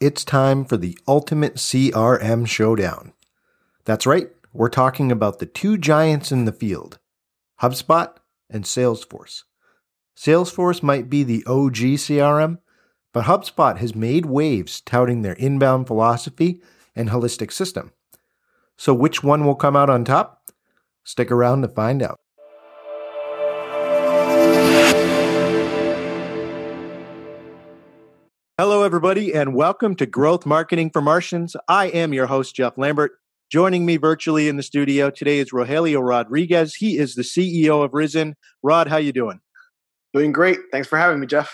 it's time for the ultimate CRM showdown. That's right, we're talking about the two giants in the field HubSpot and Salesforce. Salesforce might be the OG CRM, but HubSpot has made waves touting their inbound philosophy and holistic system. So, which one will come out on top? Stick around to find out. Hello, everybody, and welcome to Growth Marketing for Martians. I am your host, Jeff Lambert. Joining me virtually in the studio today is Rogelio Rodriguez. He is the CEO of Risen. Rod, how you doing? Doing great. Thanks for having me, Jeff.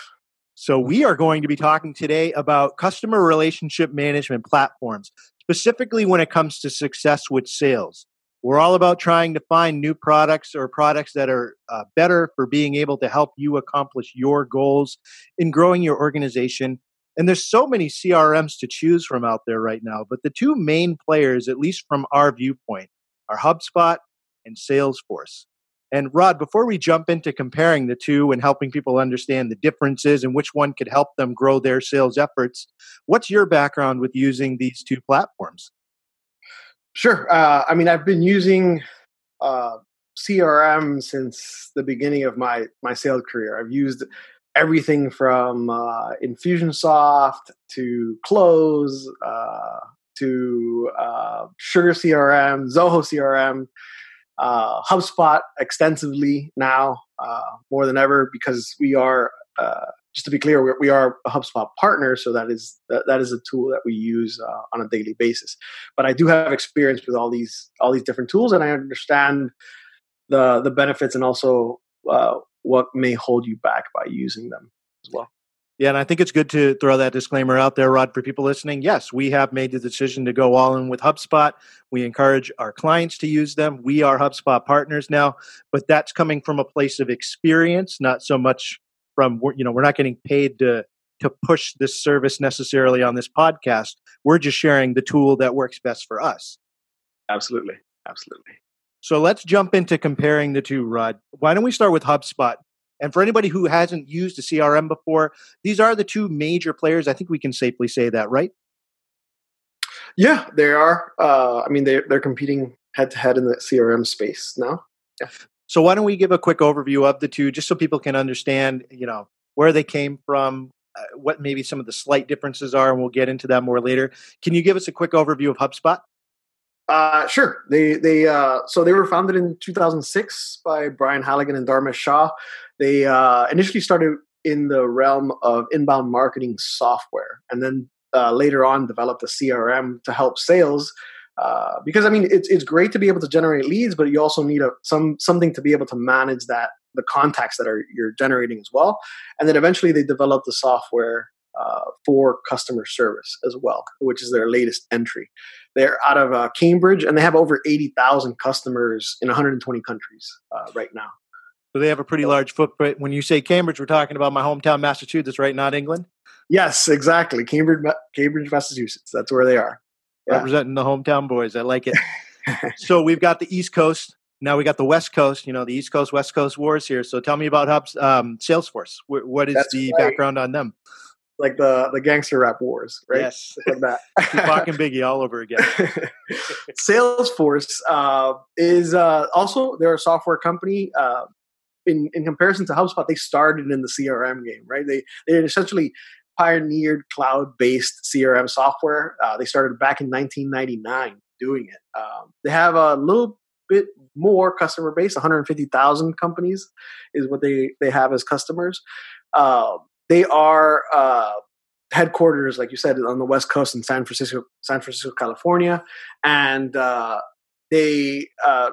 So we are going to be talking today about customer relationship management platforms, specifically when it comes to success with sales. We're all about trying to find new products or products that are uh, better for being able to help you accomplish your goals in growing your organization and there's so many CRMs to choose from out there right now, but the two main players, at least from our viewpoint, are HubSpot and Salesforce. And Rod, before we jump into comparing the two and helping people understand the differences and which one could help them grow their sales efforts, what's your background with using these two platforms? Sure. Uh, I mean, I've been using uh, CRM since the beginning of my my sales career. I've used everything from uh, Infusionsoft to Close uh, to uh, Sugar CRM, Zoho CRM, uh, HubSpot extensively now uh, more than ever because we are. Uh, just to be clear, we, are a HubSpot partner, so that is that, that is a tool that we use on a daily basis. But I do have experience with all these all these different tools, and I understand the the benefits and also uh, what may hold you back by using them as well. Yeah, and I think it's good to throw that disclaimer out there, Rod, for people listening. Yes, we have made the decision to go all in with HubSpot. We encourage our clients to use them. We are HubSpot partners now, but that's coming from a place of experience, not so much from you know we're not getting paid to to push this service necessarily on this podcast. We're just sharing the tool that works best for us. Absolutely, absolutely. So let's jump into comparing the two, Rod. Why don't we start with HubSpot? And for anybody who hasn't used a CRM before, these are the two major players. I think we can safely say that, right? Yeah, they are. Uh, I mean, they're, they're competing head to head in the CRM space now. Yeah. So why don't we give a quick overview of the two, just so people can understand, you know, where they came from, uh, what maybe some of the slight differences are, and we'll get into that more later. Can you give us a quick overview of HubSpot? Uh, sure. They they uh, so they were founded in 2006 by Brian Halligan and Dharmesh Shah. They uh, initially started in the realm of inbound marketing software, and then uh, later on developed a CRM to help sales. Uh, because I mean, it's it's great to be able to generate leads, but you also need a some something to be able to manage that the contacts that are you're generating as well. And then eventually they developed the software uh, for customer service as well, which is their latest entry. They're out of uh, Cambridge and they have over 80,000 customers in 120 countries uh, right now. So they have a pretty large footprint. When you say Cambridge, we're talking about my hometown, Massachusetts, right? Not England? Yes, exactly. Cambridge, Cambridge, Massachusetts. That's where they are. Yeah. Representing the hometown boys. I like it. so we've got the East Coast. Now we got the West Coast. You know, the East Coast, West Coast wars here. So tell me about Hubs, um, Salesforce. what is That's the right. background on them? Like the the gangster rap wars, right? Yes, like that. Tupac and Biggie all over again. Salesforce uh, is uh, also they're a software company. Uh, in in comparison to HubSpot, they started in the CRM game, right? They they essentially pioneered cloud based CRM software. Uh, they started back in 1999 doing it. Um, they have a little bit more customer base 150,000 companies is what they they have as customers. Um, they are uh, headquarters, like you said, on the West Coast in San Francisco, San Francisco, California, and uh, they uh,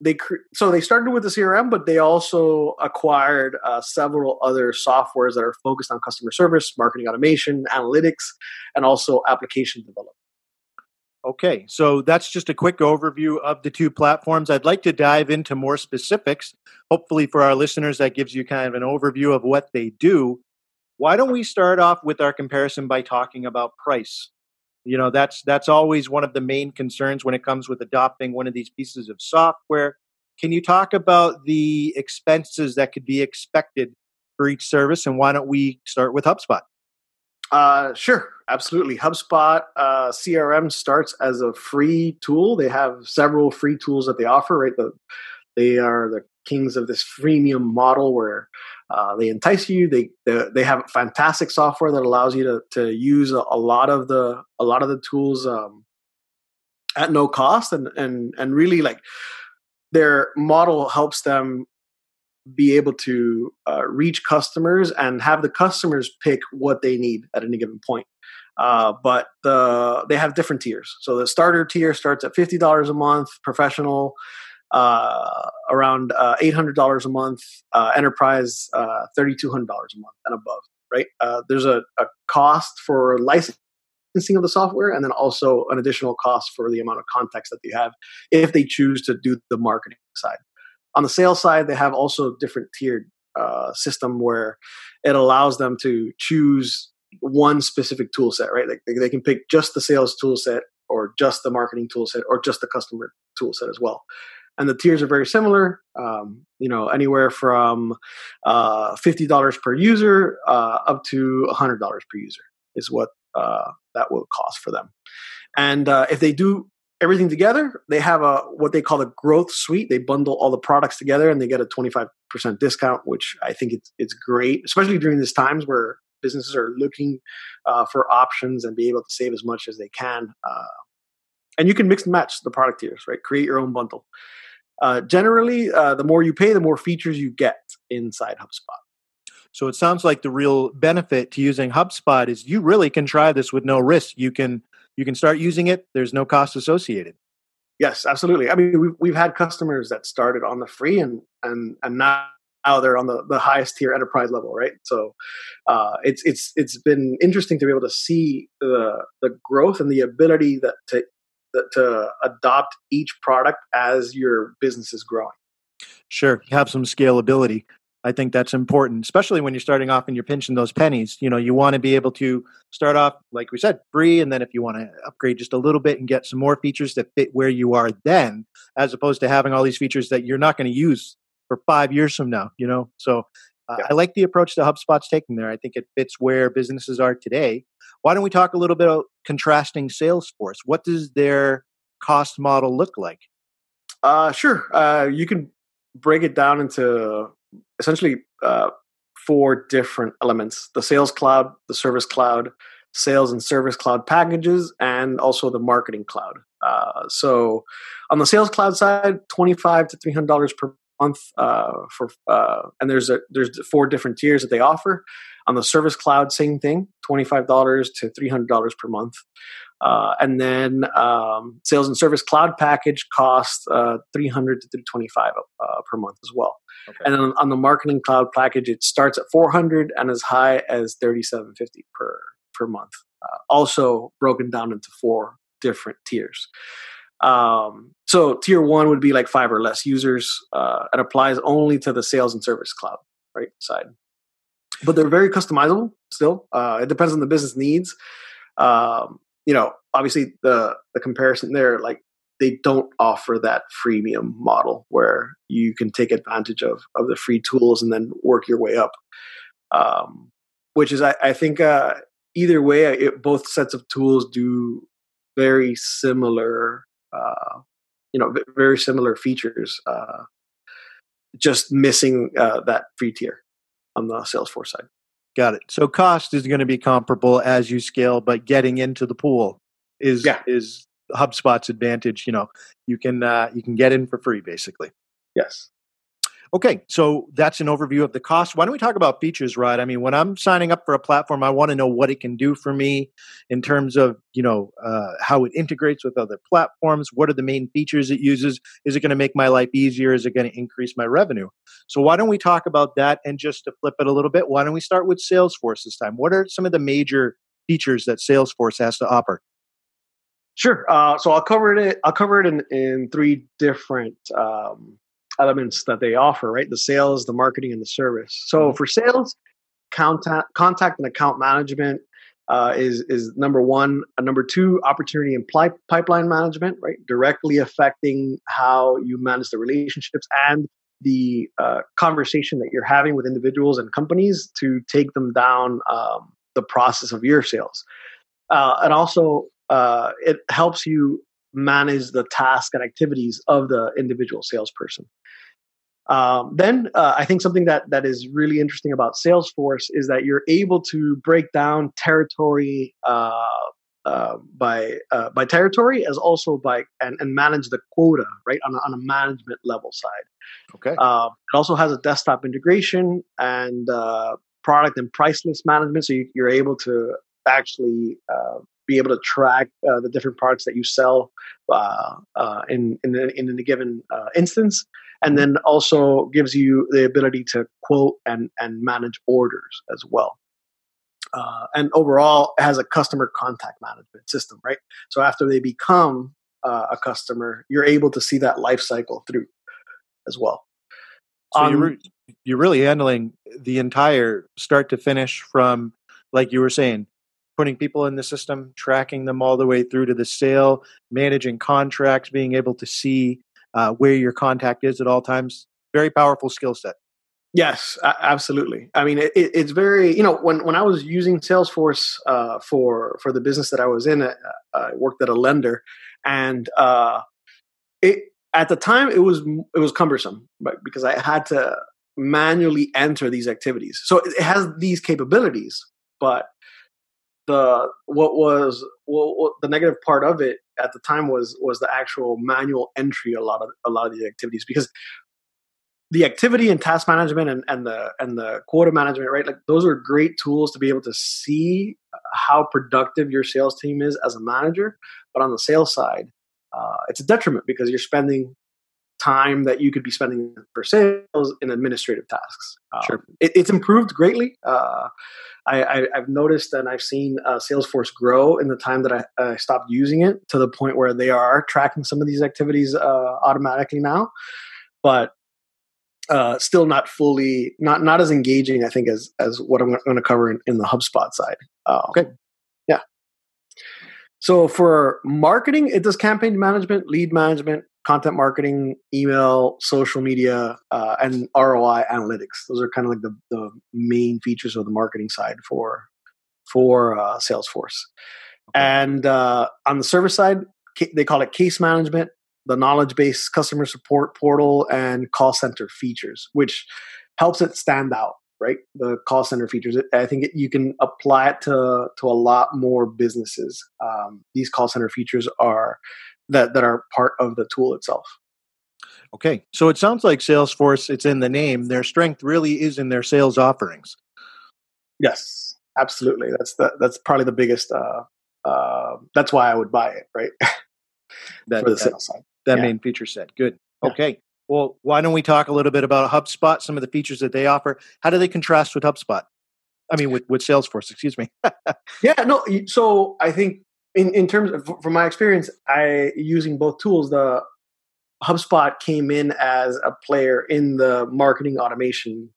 they cre- so they started with the CRM, but they also acquired uh, several other softwares that are focused on customer service, marketing automation, analytics, and also application development. Okay, so that's just a quick overview of the two platforms. I'd like to dive into more specifics. Hopefully, for our listeners, that gives you kind of an overview of what they do. Why don't we start off with our comparison by talking about price? You know, that's that's always one of the main concerns when it comes with adopting one of these pieces of software. Can you talk about the expenses that could be expected for each service, and why don't we start with HubSpot? Uh, sure, absolutely. HubSpot uh, CRM starts as a free tool. They have several free tools that they offer. Right, the, they are the kings of this freemium model where uh, they entice you. They, they, they have fantastic software that allows you to to use a, a lot of the a lot of the tools um, at no cost, and and and really like their model helps them be able to uh, reach customers and have the customers pick what they need at any given point. Uh, but the they have different tiers. So the starter tier starts at fifty dollars a month, professional uh, around uh, eight hundred dollars a month, uh, enterprise uh, thirty two hundred dollars a month and above. Right? there's a, a cost for licensing of the software, and then also an additional cost for the amount of context that they have if they choose to do the marketing side. On the sales side, they have also a different tiered uh, system where it allows them to choose one specific tool set, right? Like they, they can pick just the sales tool set or just the marketing tool set or just the customer tool set as well. And the tiers are very similar, um, you know, anywhere from uh, $50 per user uh, up to $100 per user is what uh, that will cost for them. And uh, if they do everything together. They have a what they call the growth suite. They bundle all the products together and they get a 25% discount, which I think it's it's great, especially during these times where businesses are looking uh, for options and be able to save as much as they can. Uh, and you can mix and match the product tiers, right? Create your own bundle. Uh, generally, uh, the more you pay, the more features you get inside HubSpot. So it sounds like the real benefit to using HubSpot is you really can try this with no risk. You can you can start using it. There's no cost associated. Yes, absolutely. I mean, we've we've had customers that started on the free and and and now they're on the, the highest tier enterprise level, right? So uh, it's it's it's been interesting to be able to see the the growth and the ability that to to adopt each product as your business is growing. Sure, you have some scalability. I think that's important, especially when you're starting off and you're pinching those pennies. You know, you want to be able to start off, like we said, free, and then if you want to upgrade just a little bit and get some more features that fit where you are then, as opposed to having all these features that you're not going to use for five years from now. You know, so uh, yeah. I like the approach that HubSpot's taking there. I think it fits where businesses are today. Why don't we talk a little bit about contrasting Salesforce? What does their cost model look like? Uh, sure. Uh, you can break it down into essentially uh, four different elements the sales cloud, the service cloud, sales and service cloud packages, and also the marketing cloud. Uh, so on the sales cloud side, 25 to $300 per month uh, for uh, and there's a there's four different tiers that they offer on the service cloud same thing $25 to $300 per month uh, and then um, sales and service cloud package costs uh, 300 to 325 uh, per month as well Okay. And then on the marketing cloud package, it starts at 400 and as high as 3750 per per month. Uh, also broken down into four different tiers. Um, so tier one would be like five or less users. Uh, it applies only to the sales and service cloud right side, but they're very customizable. Still, uh, it depends on the business needs. Um, you know, obviously the the comparison there, like they don't offer that freemium model where you can take advantage of of the free tools and then work your way up. Um, which is, I, I think, uh, either way, it, both sets of tools do very similar, uh, you know, very similar features. Uh, just missing uh, that free tier on the Salesforce side. Got it. So cost is going to be comparable as you scale, but getting into the pool is yeah. is HubSpot's advantage. You know, you can uh, you can get in for free, basically. Yes. Okay, so that's an overview of the cost. Why don't we talk about features, Rod? I mean, when I'm signing up for a platform, I want to know what it can do for me in terms of, you know, uh, how it integrates with other platforms. What are the main features it uses? Is it going to make my life easier? Is it going to increase my revenue? So why don't we talk about that? And just to flip it a little bit, why don't we start with Salesforce this time? What are some of the major features that Salesforce has to offer? Sure. Uh, so I'll cover it. I'll cover it in, in three different um, elements that they offer. Right, the sales, the marketing, and the service. So mm-hmm. for sales, contact, contact and account management uh, is is number one. Uh, number two, opportunity and pli- pipeline management. Right, directly affecting how you manage the relationships and the uh, conversation that you're having with individuals and companies to take them down um, the process of your sales. Uh, and also, uh, it helps you manage the task and activities of the individual salesperson. Um, then uh, I think something that that is really interesting about Salesforce is that you're able to break down territory uh, uh, by uh, by territory as also by and, and manage the quota right on a, on a management level side. Okay. Uh, it also has a desktop integration and uh, product and price list management, so you, are able to actually be able to track uh, the different products that you sell uh, uh, in in, in a given instance, and then also gives you the ability to quote and and manage orders as well. Uh, and overall has a customer contact management system, right? So after they become uh, a customer, you're able to see that life cycle through as well. So um, you're, re- you're really handling the entire start to finish from, like you were saying, putting people in the system, tracking them all the way through to the sale, managing contracts, being able to see uh, where your contact is at all times. Very powerful skill set. Yes, absolutely. I mean, it, it's very you know when when I was using Salesforce uh, for for the business that I was in, uh, I worked at a lender, and uh, it at the time it was it was cumbersome? Because I had to manually enter these activities. So it has these capabilities, but the what was what, what, the negative part of it at the time was was the actual manual entry a lot of a lot of the activities because the activity and task management and, and the and the quota management, right? Like those are great tools to be able to see how productive your sales team is as a manager. But on the sales side, uh, it's a detriment because you're spending time that you could be spending for sales and administrative tasks. Um, sure. It, it's improved greatly. Uh, I, have noticed and I've seen uh, Salesforce grow in the time that I, I, stopped using it to the point where they are tracking some of these activities uh, automatically now. But uh, still not fully not not as engaging, I think, as as what I'm going to cover in, in, the HubSpot side. Uh, okay, yeah. So for marketing, it does campaign management, lead management, content marketing, email, social media, uh, and ROI analytics. Those are kind of like the the main features of the marketing side for for uh, Salesforce. Okay. And uh, on the service side, they call it case management, the knowledge base customer support portal and call center features, which helps it stand out, right? The call center features. I think it, you can apply it to to a lot more businesses. Um, these call center features are that that are part of the tool itself. Okay, so it sounds like Salesforce. It's in the name. Their strength really is in their sales offerings. Yes, absolutely. That's the that's probably the biggest. Uh, uh, that's why I would buy it, right? that, for the sales side that yeah. main feature set. Good. Yeah. Okay. Well, why don't we talk a little bit about HubSpot, some of the features that they offer? How do they contrast with HubSpot? I mean, with, with Salesforce, excuse me. yeah, no. So I think in, in terms of, from my experience, I using both tools, the HubSpot came in as a player in the marketing automation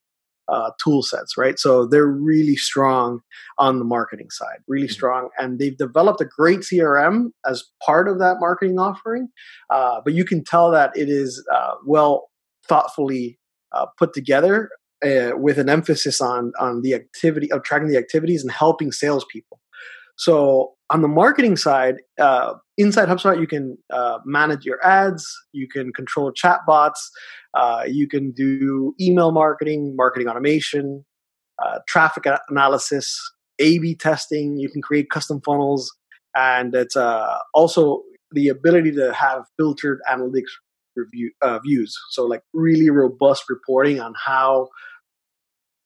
uh, tool sets, right? So they're really strong on the marketing side, really mm-hmm. strong, and they've developed a great CRM as part of that marketing offering. Uh, but you can tell that it is uh, well thoughtfully uh, put together uh, with an emphasis on on the activity of tracking the activities and helping salespeople. So on the marketing side, uh, inside HubSpot, you can uh, manage your ads, you can control chatbots, uh, you can do email marketing, marketing automation, uh, traffic analysis, A/B testing. You can create custom funnels, and it's uh, also the ability to have filtered analytics review uh, views. So, like really robust reporting on how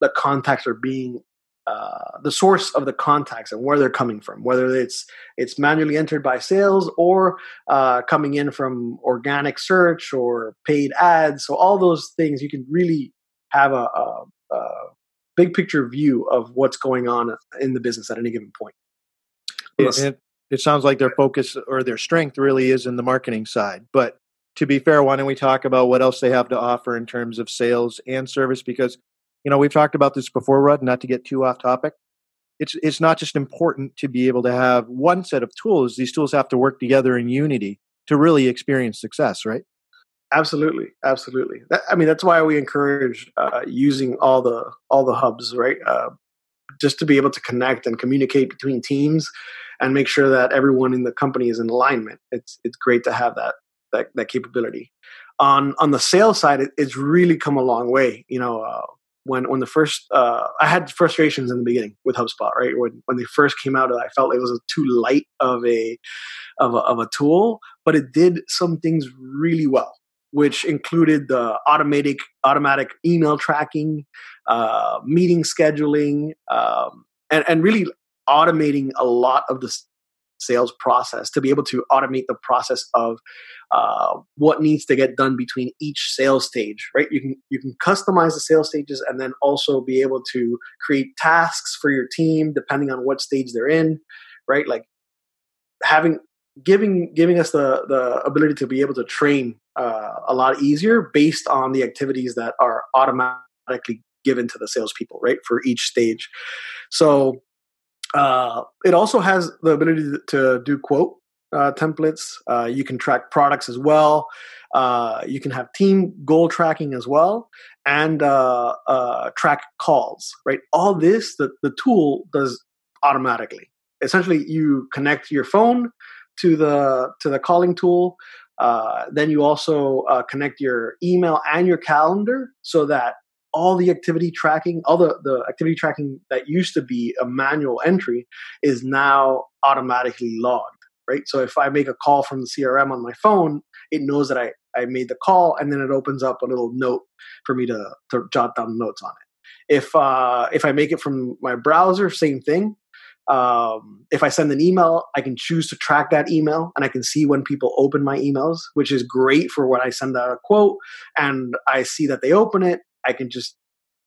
the contacts are being uh, the source of the contacts and where they're coming from, whether it's it's manually entered by sales or uh, coming in from organic search or paid ads. So all those things, you can really have a, a, a big picture view of what's going on in the business at any given point. It, it, it sounds like their focus or their strength really is in the marketing side, but to be fair, why don't we talk about what else they have to offer in terms of sales and service? Because you know, we've talked about this before, Rod, not to get too off topic. It's, it's not just important to be able to have one set of tools. These tools have to work together in unity to really experience success, right? Absolutely, absolutely. That, I mean, that's why we encourage uh, using all the all the hubs, right? Uh, just to be able to connect and communicate between teams and make sure that everyone in the company is in alignment. It's it's great to have that that, that capability. On on the sales side, it, it's really come a long way. You know, uh, when when the first uh, I had frustrations in the beginning with HubSpot, right? When when they first came out, I felt it was too light of a of a, of a tool, but it did some things really well which included the automatic automatic email tracking, uh, meeting scheduling, um, and, and really automating a lot of the sales process to be able to automate the process of uh, what needs to get done between each sales stage right you can you can customize the sales stages and then also be able to create tasks for your team depending on what stage they're in right like having giving giving us the the ability to be able to train uh, a lot easier based on the activities that are automatically given to the salespeople, right, for each stage. So uh, it also has the ability to do quote uh, templates. Uh, you can track products as well. Uh, you can have team goal tracking as well, and uh, uh, track calls. Right, all this that the tool does automatically. Essentially, you connect your phone to the to the calling tool. Then you also connect your email and your calendar so that all the activity tracking, all the, the activity tracking that used to be a manual entry is now automatically logged, right? So if I make a call from the CRM on my phone, it knows that I, I made the call and then it opens up a little note for me to, to jot down notes on it. If, uh, if I make it from my browser, same thing. Um, if I send an email, I can choose to track that email and I can see when people open my emails, which is great for when I send out a quote and I see that they open it. I can just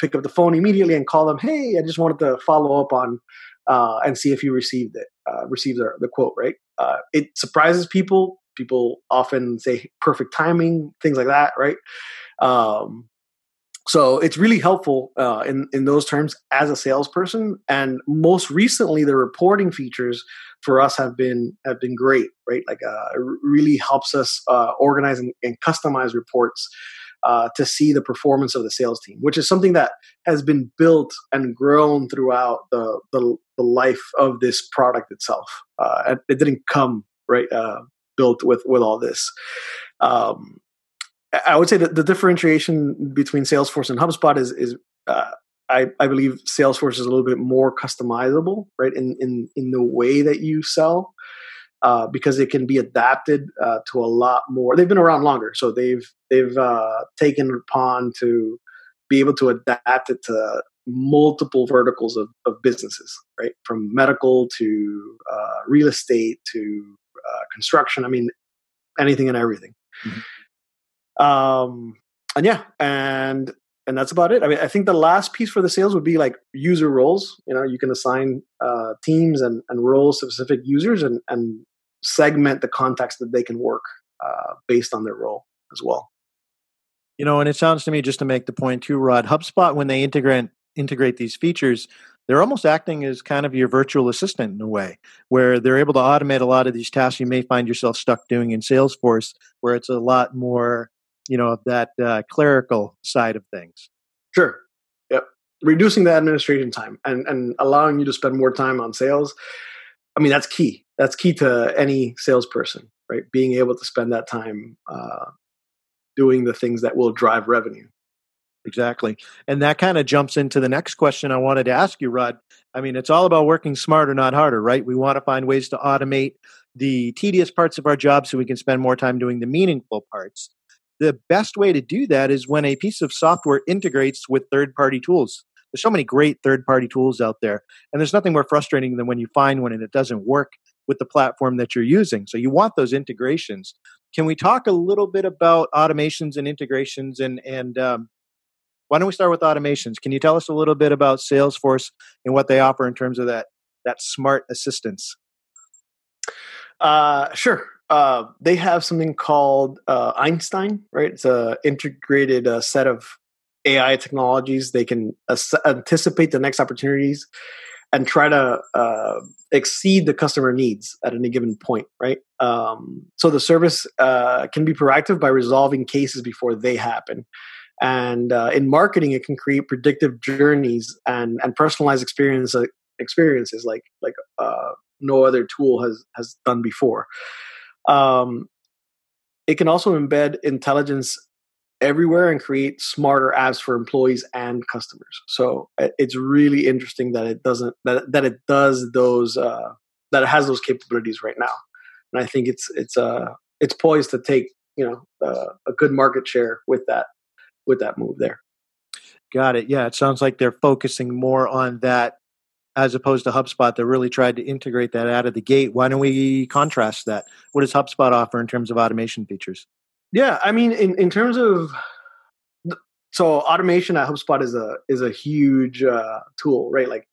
pick up the phone immediately and call them, hey, I just wanted to follow up on uh, and see if you received it, uh, received the, the quote, right? Uh, it surprises people. People often say perfect timing, things like that, right? Um, so it's really helpful uh, in in those terms as a salesperson. And most recently, the reporting features for us have been have been great. Right, like uh, it really helps us uh, organize and, and, customize reports. Uh, to see the performance of the sales team, which is something that has been built and grown throughout the the, the life of this product itself. Uh, it didn't come right uh, built with with all this. Um, I would say that the differentiation between Salesforce and HubSpot is is uh, I, I believe Salesforce is a little bit more customizable, right? In in in the way that you sell, uh, because it can be adapted uh, to a lot more. They've been around longer, so they've they've uh, taken upon to be able to adapt it to multiple verticals of, of businesses, right? From medical to uh, real estate to uh, construction. I mean, anything and everything. Mm-hmm. Um, and yeah, and and that's about it. I mean, I think the last piece for the sales would be like user roles. You know, you can assign uh, teams and, and roles to specific users and, and segment the context that they can work uh, based on their role as well. You know, and it sounds to me just to make the point too, Rod. HubSpot when they integrate integrate these features, they're almost acting as kind of your virtual assistant in a way, where they're able to automate a lot of these tasks you may find yourself stuck doing in Salesforce, where it's a lot more you know of that uh, clerical side of things sure yep reducing the administration time and and allowing you to spend more time on sales i mean that's key. That's key to any salesperson right? Being able to spend that time uh, doing the things that will drive revenue. Exactly. And that kind of jumps into the next question i wanted to ask you rod. I mean it's all about working smarter not harder right? We want to find ways to automate the tedious parts of our job so we can spend more time doing the meaningful parts. The best way to do that is when a piece of software integrates with third party tools. There's so many great third party tools out there. And there's nothing more frustrating than when you find one and it doesn't work with the platform that you're using. So you want those integrations. Can we talk a little bit about automations and integrations? And, and um, why don't we start with automations? Can you tell us a little bit about Salesforce and what they offer in terms of that, that smart assistance? Uh, sure uh, they have something called uh, Einstein, right? It's a integrated uh, set of AI technologies. They can ass- anticipate the next opportunities and try to uh, exceed the customer needs at any given point, right? Um, so the service uh, can be proactive by resolving cases before they happen. And uh, in marketing, it can create predictive journeys and and personalized experience experiences like like uh, no other tool has has done before. Um, it can also embed intelligence everywhere and create smarter apps for employees and customers. So it's really interesting that it doesn't that that it does those uh, that it has those capabilities right now, and I think it's it's uh it's poised to take you know uh, a good market share with that with that move there. Got it. Yeah, it sounds like they're focusing more on that as opposed to HubSpot that really tried to integrate that out of the gate. Why don't we contrast that? What does HubSpot offer in terms of automation features? Yeah, I mean, in, in terms of so automation at HubSpot is a is a huge uh, tool, right? Like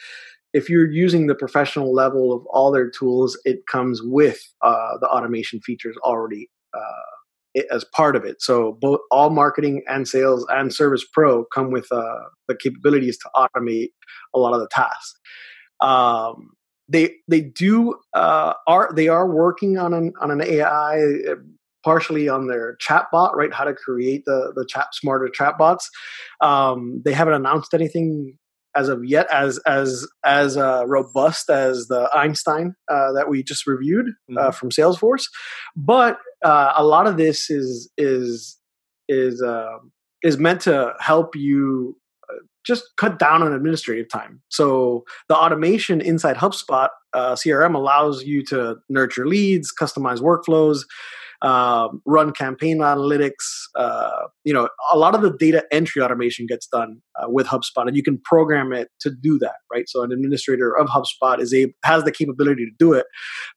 if you're using the professional level of all their tools, it comes with uh, the automation features already uh, as part of it. So both all marketing and sales and Service Pro come with uh, the capabilities to automate a lot of the tasks. Um, they they do uh, are they are working on an on an AI partially on their chatbot, right? How to create the the chat smarter chatbots. Um, they haven't announced anything as of yet as as as uh, robust as the Einstein uh, that we just reviewed uh, mm-hmm. uh, from Salesforce, but uh, a lot of this is is is um, is meant to help you just cut down on administrative time. So the automation inside HubSpot uh, CRM allows you to nurture leads, customize workflows, uh, run campaign analytics. Uh, you know, a lot of the data entry automation gets done uh, with HubSpot, and you can program it to do that, right? So an administrator of HubSpot is able has the capability to do it,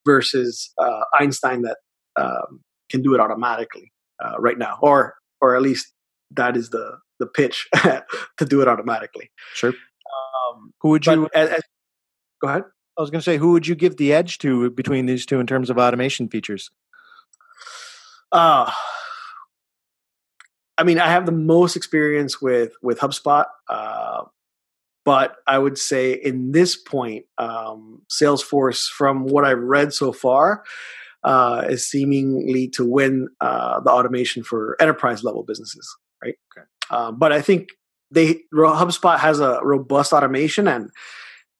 versus uh, Einstein that um, can do it automatically uh, right now, or or at least that is the the pitch to do it automatically. Sure. Um, who would you? As, as, go ahead. I was going to say, who would you give the edge to between these two in terms of automation features? Uh, I mean, I have the most experience with with HubSpot, uh, but I would say in this point, um, Salesforce, from what I've read so far, uh, is seemingly to win uh, the automation for enterprise level businesses right? Okay. Um, but I think they HubSpot has a robust automation and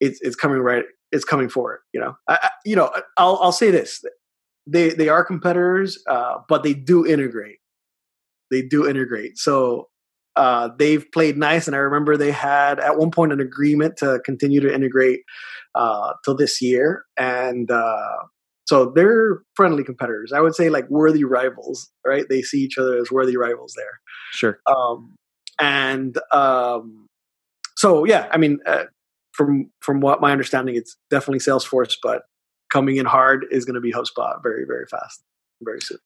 it's it's coming right. It's coming for it. You know, I, I, you know. I'll I'll say this: they they are competitors, uh, but they do integrate. They do integrate. So uh, they've played nice, and I remember they had at one point an agreement to continue to integrate uh, till this year, and uh, so they're friendly competitors. I would say like worthy rivals, right? They see each other as worthy rivals there. Sure. Um, and um, so yeah, I mean, uh, from from what my understanding, it's definitely Salesforce, but coming in hard is going to be HubSpot very very fast, very soon.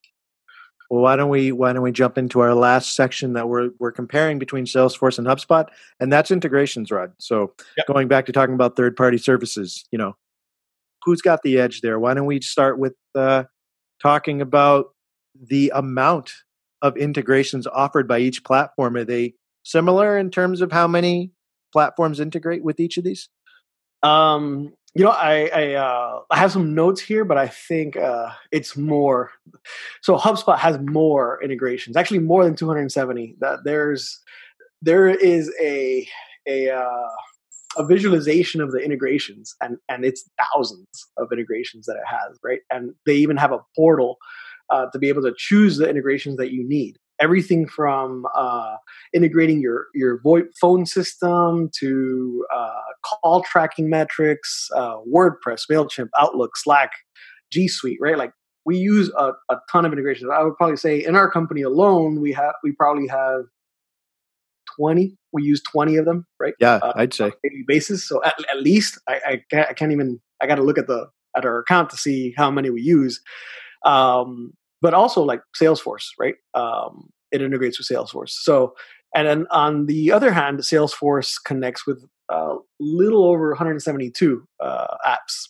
Well, why don't we why don't we jump into our last section that we're we're comparing between Salesforce and HubSpot, and that's integrations, Rod. So yep. going back to talking about third party services, you know, who's got the edge there? Why don't we start with uh, talking about the amount of integrations offered by each platform? Are they similar in terms of how many platforms integrate with each of these? Um, you know, I I, uh, I have some notes here, but I think uh, it's more. So HubSpot has more integrations, actually more than 270. That there's there is a a uh, a visualization of the integrations and and it's thousands of integrations that it has right and they even have a portal uh, to be able to choose the integrations that you need everything from uh, integrating your your VoIP phone system to uh, call tracking metrics uh, wordpress mailchimp outlook slack g suite right like we use a, a ton of integrations i would probably say in our company alone we have we probably have 20. We use 20 of them, right? Yeah, uh, I'd say daily basis. So at, at least I, I, can't, I can't even. I got to look at the at our account to see how many we use. Um, but also like Salesforce, right? Um, it integrates with Salesforce. So and then on the other hand, Salesforce connects with a uh, little over 172 uh, apps,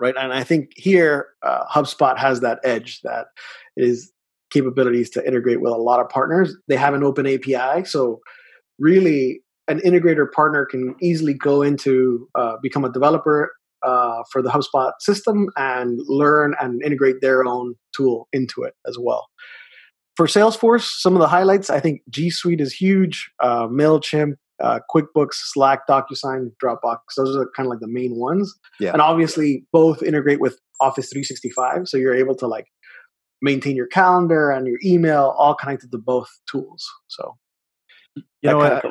right? And I think here uh, HubSpot has that edge that is capabilities to integrate with a lot of partners. They have an open API, so really an integrator partner can easily go into uh, become a developer uh, for the HubSpot system and learn and integrate their own tool into it as well. for Salesforce, some of the highlights, I think G Suite is huge. Uh, Mailchimp, uh, QuickBooks, Slack, DocuSign, Dropbox. Those are kind of like the main ones. Yeah. And obviously, both integrate with Office 365, so you're able to like maintain your calendar and your email all connected to both tools. So, you know, I,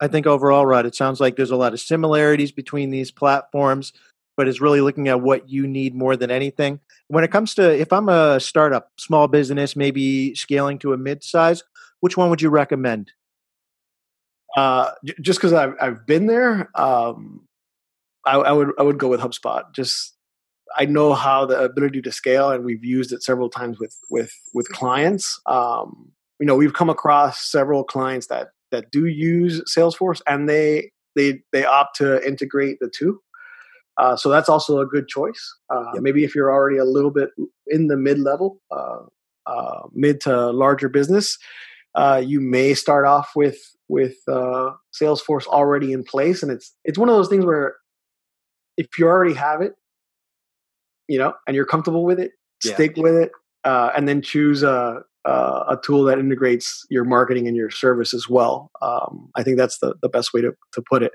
I think overall, Rod, it sounds like there's a lot of similarities between these platforms but is really looking at what you need more than anything. When it comes to if I'm a startup, small business, maybe scaling to a mid size, which one would you recommend? Uh, just because I've I've been there, um, I, I would I would go with HubSpot. Just I know how the ability to scale, and we've used it several times with with with clients. Um, you know, we've come across several clients that that do use Salesforce, and they they they opt to integrate the two. Uh, so that's also a good choice. Uh. Maybe if you're already a little bit in the mid level, uh, uh, mid to larger business, uh, you may start off with with Salesforce already in place, and it's it's one of those things where if you already have it, you know, and you're comfortable with it, yeah. stick with it, and then choose a a tool that integrates your marketing and your service as well. Um, I think that's the the best way to to put it.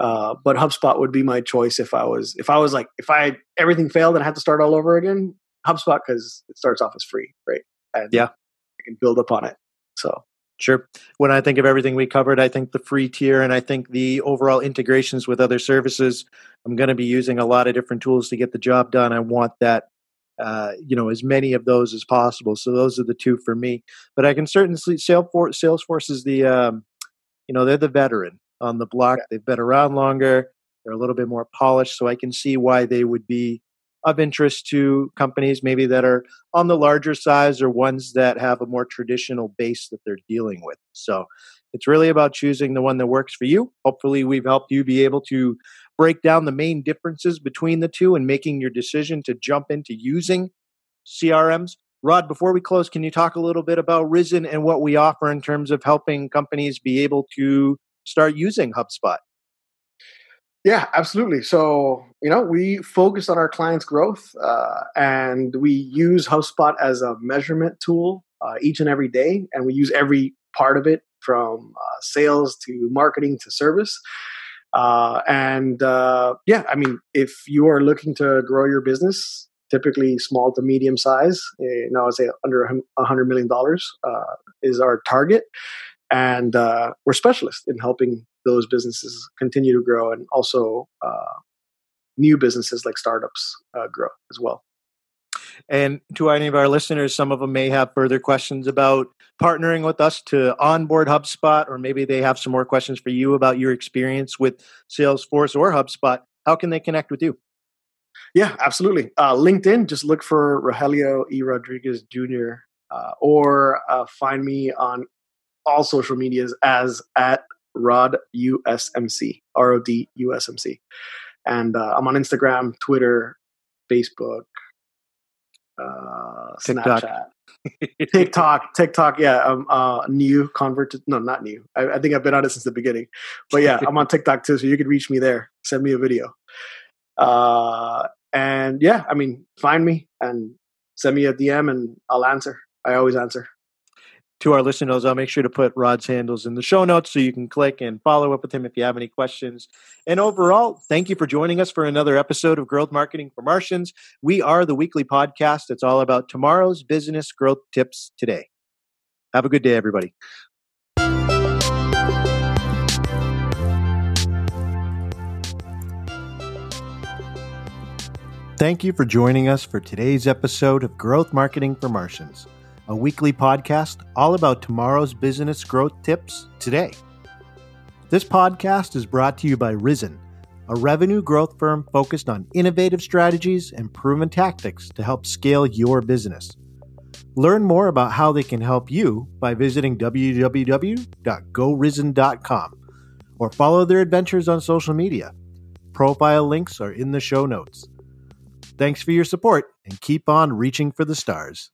Uh, but HubSpot would be my choice if I was if I was like if I everything failed and I had to start all over again. HubSpot because it starts off as free, right? And yeah, I can build upon it. So Sure. When I think of everything we covered, I think the free tier and I think the overall integrations with other services, I'm going to be using a lot of different tools to get the job done. I want that, uh, you know, as many of those as possible. So those are the two for me. But I can certainly Salesforce, Salesforce is the, um, you know, they're the veteran on the block. They've been around longer. They're a little bit more polished, so I can see why they would be of interest to companies maybe that are on the larger size or ones that have a more traditional base that they're dealing with. So it's really about choosing the one that works for you. Hopefully, we've helped you be able to break down the main differences between the two and making your decision to jump into using CRMs. Rod, before we close, can you talk a little bit about Risen and what we offer in terms of helping companies be able to start using HubSpot? Yeah, absolutely. So, you know, we focus on our clients' growth uh, and we use HubSpot as a measurement tool uh, each and every day. And we use every part of it from uh, sales to marketing to service. Uh, and uh, yeah, I mean, if you are looking to grow your business, typically small to medium size, you know, I would say under a $100 million uh, is our target and uh, we're specialists in helping those businesses continue to grow and also uh, new businesses like startups uh, grow as well. And to any of our listeners some of them may have further questions about partnering with us to onboard hubspot or maybe they have some more questions for you about your experience with salesforce or hubspot. How can they connect with you? Yeah absolutely. Uh, linkedin just look for rogelio e. Rodriguez jr uh, or uh, find me on all social medias as at Rod USMC, R O D USMC. And uh, I'm on Instagram, Twitter, Facebook, uh, TikTok. Snapchat, TikTok, TikTok. Yeah, I'm uh, new convert. To, no, not new. I, I, think I've been on it since the beginning. But yeah, I'm on TikTok too, so you can reach me there. Send me a video. Uh, and yeah, I mean, find me and send me a DM, and I'll answer. I always answer to our listeners, I'll make sure to put Rod's handles in the show notes so you can click and follow up with him if you have any questions. And overall, thank you for joining us for another episode of Growth Marketing for Martians. We are the weekly podcast that's all about tomorrow's business growth tips today. Have a good day, everybody. Thank you for joining us for today's episode of Growth Marketing for Martians a weekly podcast all about tomorrow's business growth tips today. This podcast is brought to you by Risen, a revenue growth firm focused on innovative strategies and proven tactics to help scale your business. Learn more about how they can help you by visiting www.gorisen.com or follow their adventures on social media. Profile links are in the show notes. Thanks for your support and keep on reaching for the stars.